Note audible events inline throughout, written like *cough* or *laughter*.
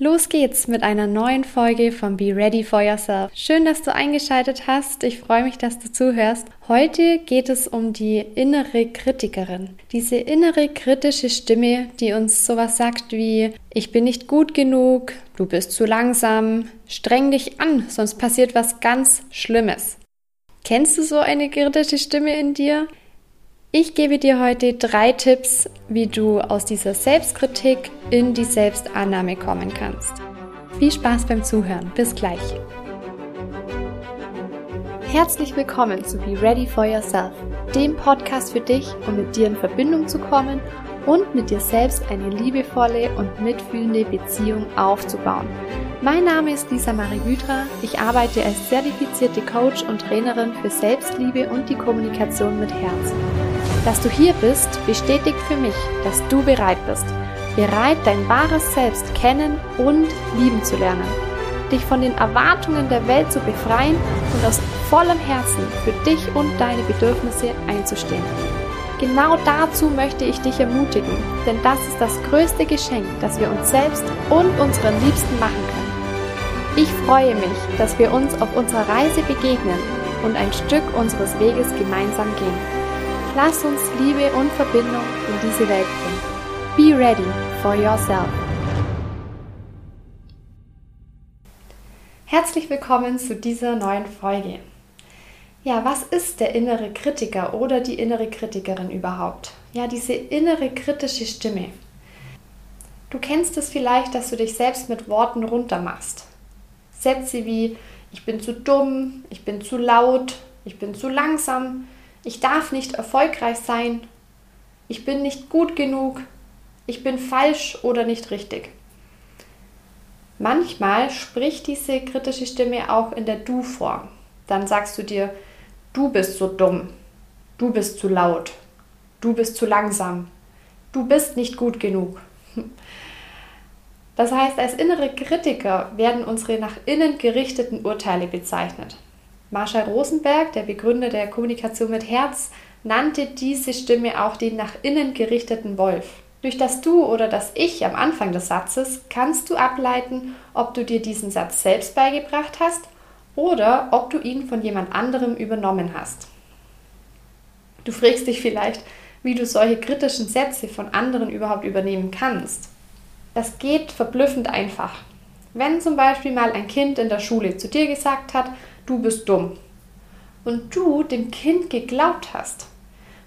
Los geht's mit einer neuen Folge von Be Ready for Yourself. Schön, dass du eingeschaltet hast. Ich freue mich, dass du zuhörst. Heute geht es um die innere Kritikerin. Diese innere kritische Stimme, die uns sowas sagt wie ich bin nicht gut genug, du bist zu langsam, streng dich an, sonst passiert was ganz Schlimmes. Kennst du so eine kritische Stimme in dir? Ich gebe dir heute drei Tipps, wie du aus dieser Selbstkritik in die Selbstannahme kommen kannst. Viel Spaß beim Zuhören. Bis gleich. Herzlich willkommen zu Be Ready for Yourself, dem Podcast für dich, um mit dir in Verbindung zu kommen und mit dir selbst eine liebevolle und mitfühlende Beziehung aufzubauen. Mein Name ist Lisa Marie Hydra. Ich arbeite als zertifizierte Coach und Trainerin für Selbstliebe und die Kommunikation mit Herz. Dass du hier bist, bestätigt für mich, dass du bereit bist. Bereit, dein wahres Selbst kennen und lieben zu lernen. Dich von den Erwartungen der Welt zu befreien und aus vollem Herzen für dich und deine Bedürfnisse einzustehen. Genau dazu möchte ich dich ermutigen, denn das ist das größte Geschenk, das wir uns selbst und unseren Liebsten machen können. Ich freue mich, dass wir uns auf unserer Reise begegnen und ein Stück unseres Weges gemeinsam gehen. Lass uns Liebe und Verbindung in diese Welt bringen. Be ready for yourself. Herzlich willkommen zu dieser neuen Folge. Ja, was ist der innere Kritiker oder die innere Kritikerin überhaupt? Ja, diese innere kritische Stimme. Du kennst es vielleicht, dass du dich selbst mit Worten runtermachst. Sätze wie ich bin zu dumm, ich bin zu laut, ich bin zu langsam, ich darf nicht erfolgreich sein, ich bin nicht gut genug, ich bin falsch oder nicht richtig. Manchmal spricht diese kritische Stimme auch in der Du-Form. Dann sagst du dir, du bist so dumm, du bist zu laut, du bist zu langsam, du bist nicht gut genug. Das heißt, als innere Kritiker werden unsere nach innen gerichteten Urteile bezeichnet. Marshall Rosenberg, der Begründer der Kommunikation mit Herz, nannte diese Stimme auch den nach innen gerichteten Wolf. Durch das Du oder das Ich am Anfang des Satzes kannst du ableiten, ob du dir diesen Satz selbst beigebracht hast oder ob du ihn von jemand anderem übernommen hast. Du fragst dich vielleicht, wie du solche kritischen Sätze von anderen überhaupt übernehmen kannst. Das geht verblüffend einfach. Wenn zum Beispiel mal ein Kind in der Schule zu dir gesagt hat, du bist dumm und du dem Kind geglaubt hast,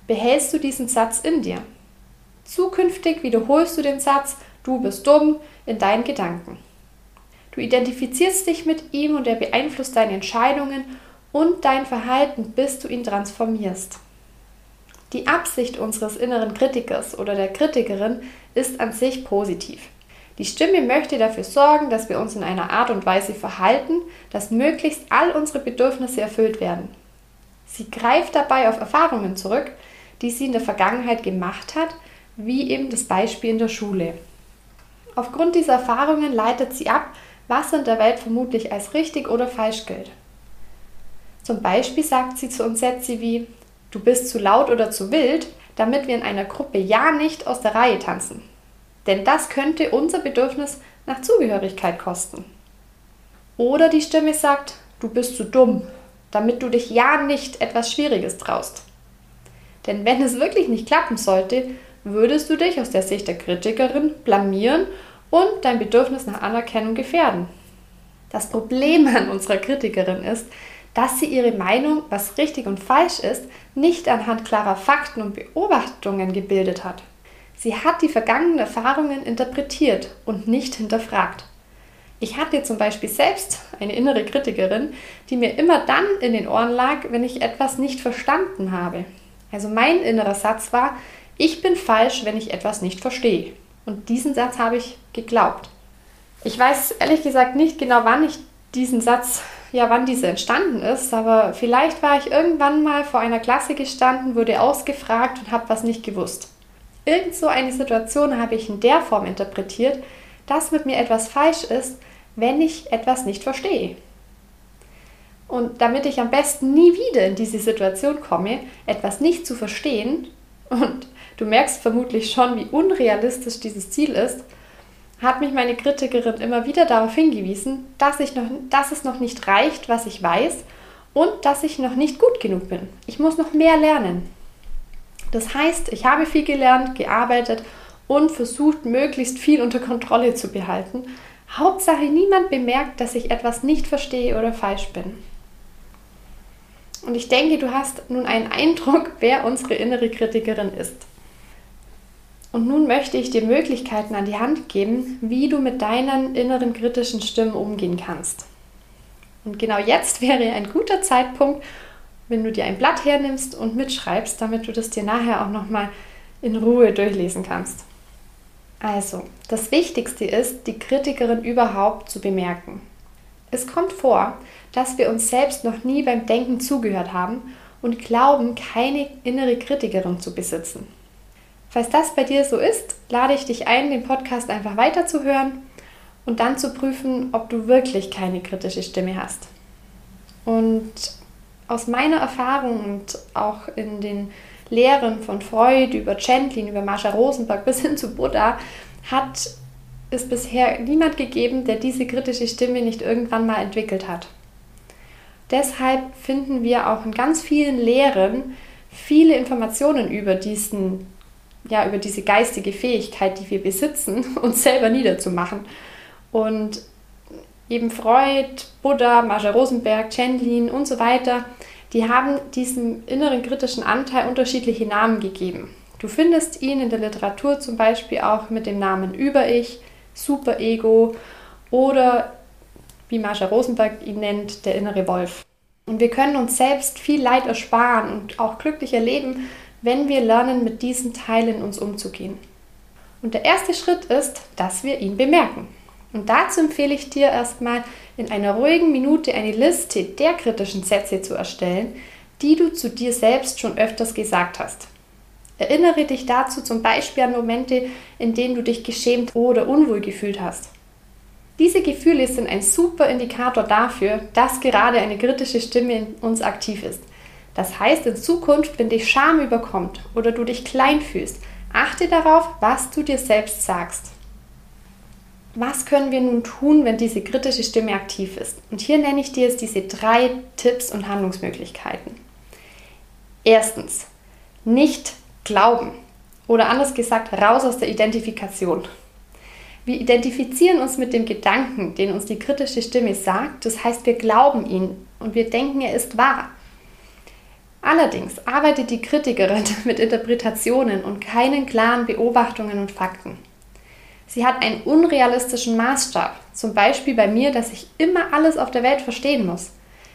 behältst du diesen Satz in dir. Zukünftig wiederholst du den Satz, du bist dumm, in deinen Gedanken. Du identifizierst dich mit ihm und er beeinflusst deine Entscheidungen und dein Verhalten, bis du ihn transformierst. Die Absicht unseres inneren Kritikers oder der Kritikerin ist an sich positiv. Die Stimme möchte dafür sorgen, dass wir uns in einer Art und Weise verhalten, dass möglichst all unsere Bedürfnisse erfüllt werden. Sie greift dabei auf Erfahrungen zurück, die sie in der Vergangenheit gemacht hat, wie eben das Beispiel in der Schule. Aufgrund dieser Erfahrungen leitet sie ab, was in der Welt vermutlich als richtig oder falsch gilt. Zum Beispiel sagt sie zu uns Sätze wie Du bist zu laut oder zu wild, damit wir in einer Gruppe ja nicht aus der Reihe tanzen. Denn das könnte unser Bedürfnis nach Zugehörigkeit kosten. Oder die Stimme sagt, du bist zu dumm, damit du dich ja nicht etwas Schwieriges traust. Denn wenn es wirklich nicht klappen sollte, würdest du dich aus der Sicht der Kritikerin blamieren und dein Bedürfnis nach Anerkennung gefährden. Das Problem an unserer Kritikerin ist, dass sie ihre Meinung, was richtig und falsch ist, nicht anhand klarer Fakten und Beobachtungen gebildet hat. Sie hat die vergangenen Erfahrungen interpretiert und nicht hinterfragt. Ich hatte zum Beispiel selbst eine innere Kritikerin, die mir immer dann in den Ohren lag, wenn ich etwas nicht verstanden habe. Also mein innerer Satz war, ich bin falsch, wenn ich etwas nicht verstehe. Und diesen Satz habe ich geglaubt. Ich weiß ehrlich gesagt nicht genau, wann ich diesen Satz, ja, wann dieser entstanden ist, aber vielleicht war ich irgendwann mal vor einer Klasse gestanden, wurde ausgefragt und habe was nicht gewusst. Irgend so eine Situation habe ich in der Form interpretiert, dass mit mir etwas falsch ist, wenn ich etwas nicht verstehe. Und damit ich am besten nie wieder in diese Situation komme, etwas nicht zu verstehen, und du merkst vermutlich schon, wie unrealistisch dieses Ziel ist, hat mich meine Kritikerin immer wieder darauf hingewiesen, dass, ich noch, dass es noch nicht reicht, was ich weiß und dass ich noch nicht gut genug bin. Ich muss noch mehr lernen. Das heißt, ich habe viel gelernt, gearbeitet und versucht, möglichst viel unter Kontrolle zu behalten. Hauptsache, niemand bemerkt, dass ich etwas nicht verstehe oder falsch bin. Und ich denke, du hast nun einen Eindruck, wer unsere innere Kritikerin ist. Und nun möchte ich dir Möglichkeiten an die Hand geben, wie du mit deinen inneren kritischen Stimmen umgehen kannst. Und genau jetzt wäre ein guter Zeitpunkt, wenn du dir ein Blatt hernimmst und mitschreibst, damit du das dir nachher auch nochmal in Ruhe durchlesen kannst. Also, das Wichtigste ist, die Kritikerin überhaupt zu bemerken. Es kommt vor, dass wir uns selbst noch nie beim Denken zugehört haben und glauben, keine innere Kritikerin zu besitzen. Falls das bei dir so ist, lade ich dich ein, den Podcast einfach weiterzuhören und dann zu prüfen, ob du wirklich keine kritische Stimme hast. Und aus meiner Erfahrung und auch in den Lehren von Freud über Chantlin, über Marsha Rosenberg bis hin zu Buddha hat es bisher niemand gegeben, der diese kritische Stimme nicht irgendwann mal entwickelt hat. Deshalb finden wir auch in ganz vielen Lehren viele Informationen über diesen ja, über diese geistige Fähigkeit, die wir besitzen, *laughs* uns selber niederzumachen. Und eben Freud, Buddha, Marja Rosenberg, Chandlin und so weiter, die haben diesem inneren kritischen Anteil unterschiedliche Namen gegeben. Du findest ihn in der Literatur zum Beispiel auch mit dem Namen Über-Ich, Super-Ego oder, wie Marja Rosenberg ihn nennt, der innere Wolf. Und wir können uns selbst viel Leid ersparen und auch glücklicher leben, wenn wir lernen, mit diesen Teilen uns umzugehen. Und der erste Schritt ist, dass wir ihn bemerken. Und dazu empfehle ich dir erstmal in einer ruhigen Minute eine Liste der kritischen Sätze zu erstellen, die du zu dir selbst schon öfters gesagt hast. Erinnere dich dazu zum Beispiel an Momente, in denen du dich geschämt oder unwohl gefühlt hast. Diese Gefühle sind ein super Indikator dafür, dass gerade eine kritische Stimme in uns aktiv ist. Das heißt, in Zukunft, wenn dich Scham überkommt oder du dich klein fühlst, achte darauf, was du dir selbst sagst. Was können wir nun tun, wenn diese kritische Stimme aktiv ist? Und hier nenne ich dir jetzt diese drei Tipps und Handlungsmöglichkeiten. Erstens, nicht glauben oder anders gesagt, raus aus der Identifikation. Wir identifizieren uns mit dem Gedanken, den uns die kritische Stimme sagt, das heißt, wir glauben ihn und wir denken, er ist wahr. Allerdings arbeitet die Kritikerin *laughs* mit Interpretationen und keinen klaren Beobachtungen und Fakten. Sie hat einen unrealistischen Maßstab, zum Beispiel bei mir, dass ich immer alles auf der Welt verstehen muss.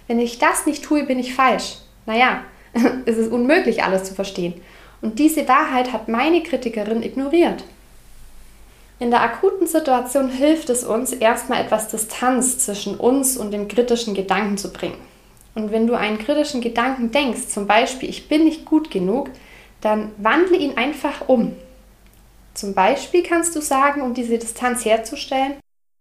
Wenn ich das nicht tue, bin ich falsch. Naja, *laughs* es ist unmöglich, alles zu verstehen. Und diese Wahrheit hat meine Kritikerin ignoriert. In der akuten Situation hilft es uns, erstmal etwas Distanz zwischen uns und dem kritischen Gedanken zu bringen. Und wenn du einen kritischen Gedanken denkst, zum Beispiel, ich bin nicht gut genug, dann wandle ihn einfach um. Zum Beispiel kannst du sagen, um diese Distanz herzustellen,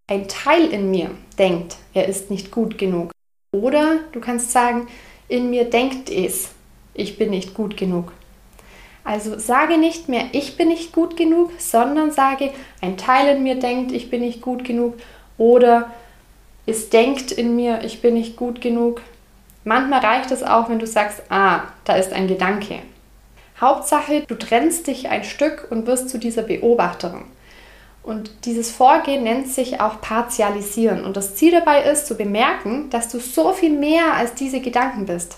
ein Teil in mir denkt, er ist nicht gut genug. Oder du kannst sagen, in mir denkt es, ich bin nicht gut genug. Also sage nicht mehr, ich bin nicht gut genug, sondern sage, ein Teil in mir denkt, ich bin nicht gut genug. Oder es denkt in mir, ich bin nicht gut genug. Manchmal reicht es auch, wenn du sagst, ah, da ist ein Gedanke. Hauptsache, du trennst dich ein Stück und wirst zu dieser Beobachterin. Und dieses Vorgehen nennt sich auch Partialisieren. Und das Ziel dabei ist, zu bemerken, dass du so viel mehr als diese Gedanken bist.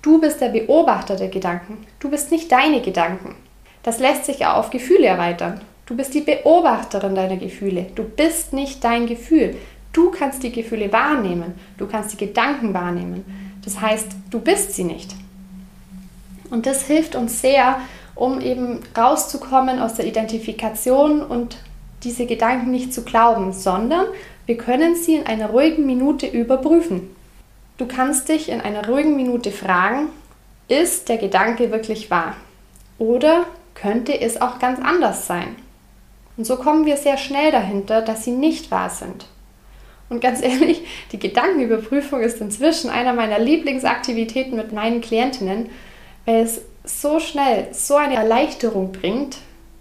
Du bist der Beobachter der Gedanken. Du bist nicht deine Gedanken. Das lässt sich auch auf Gefühle erweitern. Du bist die Beobachterin deiner Gefühle. Du bist nicht dein Gefühl. Du kannst die Gefühle wahrnehmen. Du kannst die Gedanken wahrnehmen. Das heißt, du bist sie nicht. Und das hilft uns sehr, um eben rauszukommen aus der Identifikation und diese Gedanken nicht zu glauben, sondern wir können sie in einer ruhigen Minute überprüfen. Du kannst dich in einer ruhigen Minute fragen, ist der Gedanke wirklich wahr? Oder könnte es auch ganz anders sein? Und so kommen wir sehr schnell dahinter, dass sie nicht wahr sind. Und ganz *laughs* ehrlich, die Gedankenüberprüfung ist inzwischen einer meiner Lieblingsaktivitäten mit meinen Klientinnen, weil es so schnell so eine Erleichterung bringt,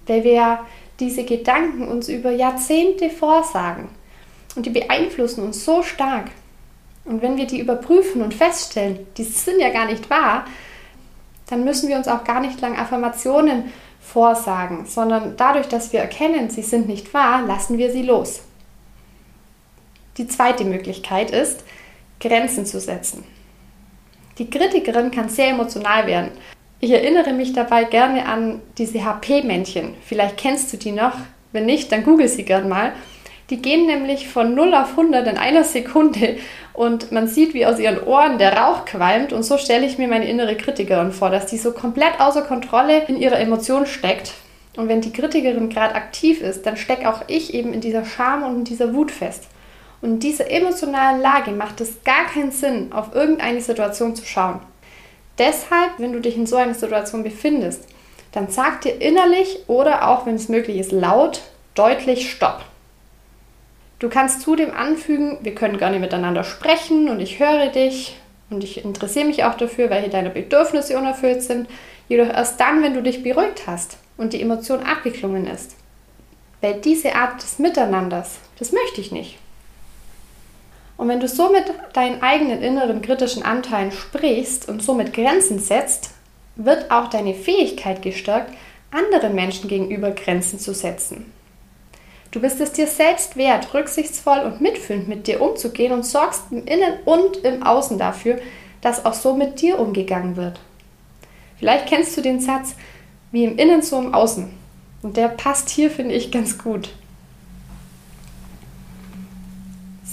weil wir diese Gedanken uns über Jahrzehnte vorsagen und die beeinflussen uns so stark. Und wenn wir die überprüfen und feststellen, die sind ja gar nicht wahr, dann müssen wir uns auch gar nicht lang Affirmationen vorsagen, sondern dadurch, dass wir erkennen, sie sind nicht wahr, lassen wir sie los. Die zweite Möglichkeit ist, Grenzen zu setzen. Die Kritikerin kann sehr emotional werden. Ich erinnere mich dabei gerne an diese HP-Männchen. Vielleicht kennst du die noch. Wenn nicht, dann google sie gern mal. Die gehen nämlich von 0 auf 100 in einer Sekunde und man sieht, wie aus ihren Ohren der Rauch qualmt. Und so stelle ich mir meine innere Kritikerin vor, dass die so komplett außer Kontrolle in ihrer Emotion steckt. Und wenn die Kritikerin gerade aktiv ist, dann stecke auch ich eben in dieser Scham und in dieser Wut fest. Und in dieser emotionalen Lage macht es gar keinen Sinn, auf irgendeine Situation zu schauen. Deshalb, wenn du dich in so einer Situation befindest, dann sag dir innerlich oder auch, wenn es möglich ist, laut, deutlich Stopp. Du kannst zudem anfügen, wir können gerne miteinander sprechen und ich höre dich und ich interessiere mich auch dafür, welche deine Bedürfnisse unerfüllt sind, jedoch erst dann, wenn du dich beruhigt hast und die Emotion abgeklungen ist. Weil diese Art des Miteinanders, das möchte ich nicht. Und wenn du somit deinen eigenen inneren kritischen Anteilen sprichst und somit Grenzen setzt, wird auch deine Fähigkeit gestärkt, anderen Menschen gegenüber Grenzen zu setzen. Du bist es dir selbst wert, rücksichtsvoll und mitfühlend mit dir umzugehen und sorgst im Innen und im Außen dafür, dass auch so mit dir umgegangen wird. Vielleicht kennst du den Satz, wie im Innen so im Außen. Und der passt hier, finde ich, ganz gut.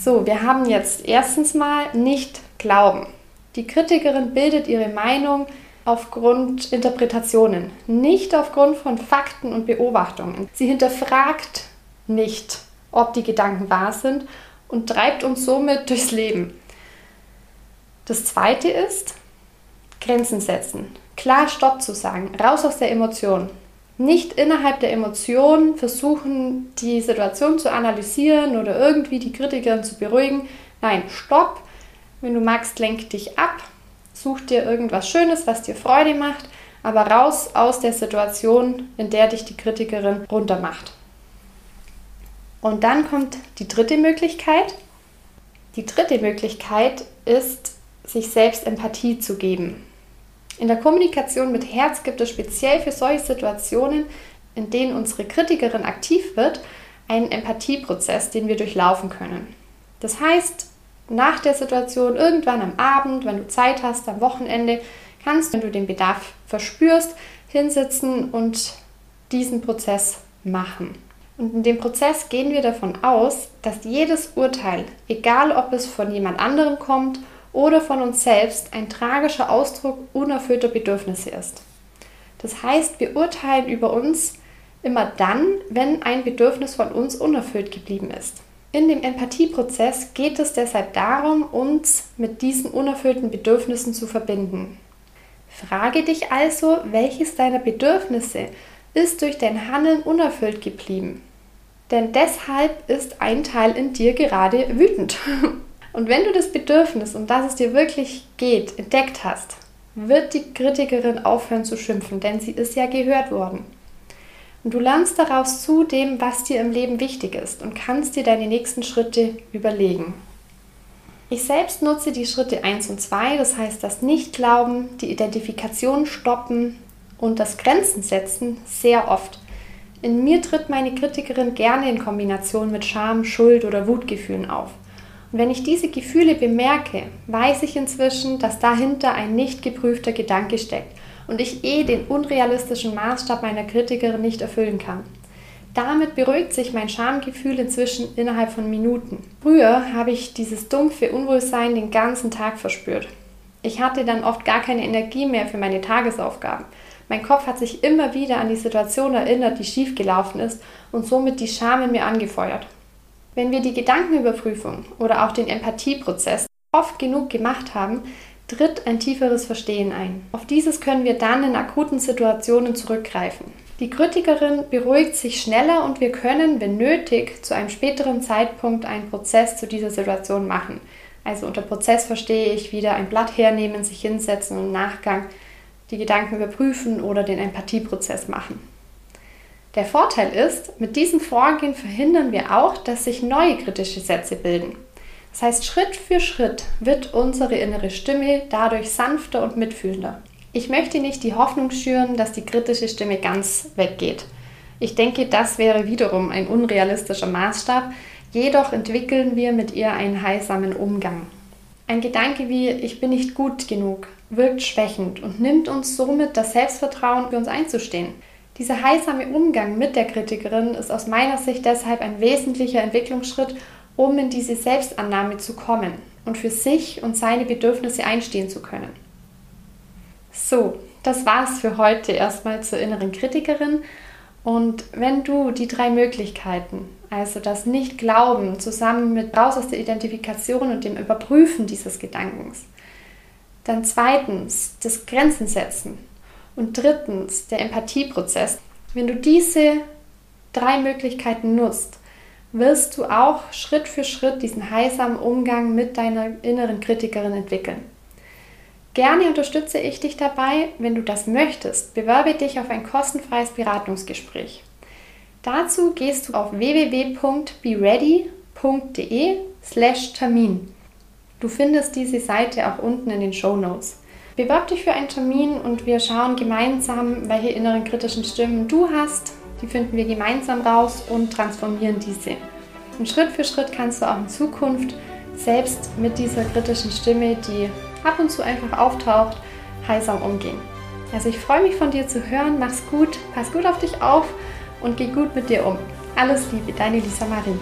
So, wir haben jetzt erstens mal nicht glauben. Die Kritikerin bildet ihre Meinung aufgrund Interpretationen, nicht aufgrund von Fakten und Beobachtungen. Sie hinterfragt nicht, ob die Gedanken wahr sind und treibt uns somit durchs Leben. Das zweite ist Grenzen setzen. Klar Stopp zu sagen, raus aus der Emotion nicht innerhalb der Emotionen versuchen, die Situation zu analysieren oder irgendwie die Kritikerin zu beruhigen. Nein, stopp. Wenn du magst, lenk dich ab. Such dir irgendwas Schönes, was dir Freude macht, aber raus aus der Situation, in der dich die Kritikerin runtermacht. Und dann kommt die dritte Möglichkeit. Die dritte Möglichkeit ist, sich selbst Empathie zu geben. In der Kommunikation mit Herz gibt es speziell für solche Situationen, in denen unsere Kritikerin aktiv wird, einen Empathieprozess, den wir durchlaufen können. Das heißt, nach der Situation, irgendwann am Abend, wenn du Zeit hast, am Wochenende, kannst, wenn du den Bedarf verspürst, hinsitzen und diesen Prozess machen. Und in dem Prozess gehen wir davon aus, dass jedes Urteil, egal ob es von jemand anderem kommt oder von uns selbst ein tragischer Ausdruck unerfüllter Bedürfnisse ist. Das heißt, wir urteilen über uns immer dann, wenn ein Bedürfnis von uns unerfüllt geblieben ist. In dem Empathieprozess geht es deshalb darum, uns mit diesen unerfüllten Bedürfnissen zu verbinden. Frage dich also, welches deiner Bedürfnisse ist durch dein Handeln unerfüllt geblieben? Denn deshalb ist ein Teil in dir gerade wütend. *laughs* Und wenn du das Bedürfnis, um das es dir wirklich geht, entdeckt hast, wird die Kritikerin aufhören zu schimpfen, denn sie ist ja gehört worden. Und du lernst daraus zu dem, was dir im Leben wichtig ist und kannst dir deine nächsten Schritte überlegen. Ich selbst nutze die Schritte 1 und 2, das heißt das Nichtglauben, die Identifikation stoppen und das Grenzen setzen sehr oft. In mir tritt meine Kritikerin gerne in Kombination mit Scham, Schuld oder Wutgefühlen auf. Und wenn ich diese Gefühle bemerke, weiß ich inzwischen, dass dahinter ein nicht geprüfter Gedanke steckt und ich eh den unrealistischen Maßstab meiner Kritikerin nicht erfüllen kann. Damit beruhigt sich mein Schamgefühl inzwischen innerhalb von Minuten. Früher habe ich dieses dumpfe Unwohlsein den ganzen Tag verspürt. Ich hatte dann oft gar keine Energie mehr für meine Tagesaufgaben. Mein Kopf hat sich immer wieder an die Situation erinnert, die schiefgelaufen ist und somit die Scham in mir angefeuert. Wenn wir die Gedankenüberprüfung oder auch den Empathieprozess oft genug gemacht haben, tritt ein tieferes Verstehen ein. Auf dieses können wir dann in akuten Situationen zurückgreifen. Die Kritikerin beruhigt sich schneller und wir können, wenn nötig, zu einem späteren Zeitpunkt einen Prozess zu dieser Situation machen. Also unter Prozess verstehe ich wieder ein Blatt hernehmen, sich hinsetzen und im Nachgang die Gedanken überprüfen oder den Empathieprozess machen. Der Vorteil ist, mit diesem Vorgehen verhindern wir auch, dass sich neue kritische Sätze bilden. Das heißt, Schritt für Schritt wird unsere innere Stimme dadurch sanfter und mitfühlender. Ich möchte nicht die Hoffnung schüren, dass die kritische Stimme ganz weggeht. Ich denke, das wäre wiederum ein unrealistischer Maßstab, jedoch entwickeln wir mit ihr einen heilsamen Umgang. Ein Gedanke wie ich bin nicht gut genug wirkt schwächend und nimmt uns somit das Selbstvertrauen, für uns einzustehen. Dieser heilsame Umgang mit der Kritikerin ist aus meiner Sicht deshalb ein wesentlicher Entwicklungsschritt, um in diese Selbstannahme zu kommen und für sich und seine Bedürfnisse einstehen zu können. So, das war's für heute erstmal zur inneren Kritikerin. Und wenn du die drei Möglichkeiten, also das Nicht-Glauben zusammen mit raus aus der Identifikation und dem Überprüfen dieses Gedankens, dann zweitens das Grenzen setzen und drittens der Empathieprozess, wenn du diese drei Möglichkeiten nutzt, wirst du auch Schritt für Schritt diesen heilsamen Umgang mit deiner inneren Kritikerin entwickeln. Gerne unterstütze ich dich dabei. Wenn du das möchtest, bewerbe dich auf ein kostenfreies Beratungsgespräch. Dazu gehst du auf www.beready.de/termin. Du findest diese Seite auch unten in den Show Notes. Bewerb dich für einen Termin und wir schauen gemeinsam, welche inneren kritischen Stimmen du hast. Die finden wir gemeinsam raus und transformieren diese. Und Schritt für Schritt kannst du auch in Zukunft selbst mit dieser kritischen Stimme, die ab und zu einfach auftaucht, heilsam umgehen. Also ich freue mich von dir zu hören. Mach's gut, pass gut auf dich auf und geh gut mit dir um. Alles Liebe, deine Lisa Marie.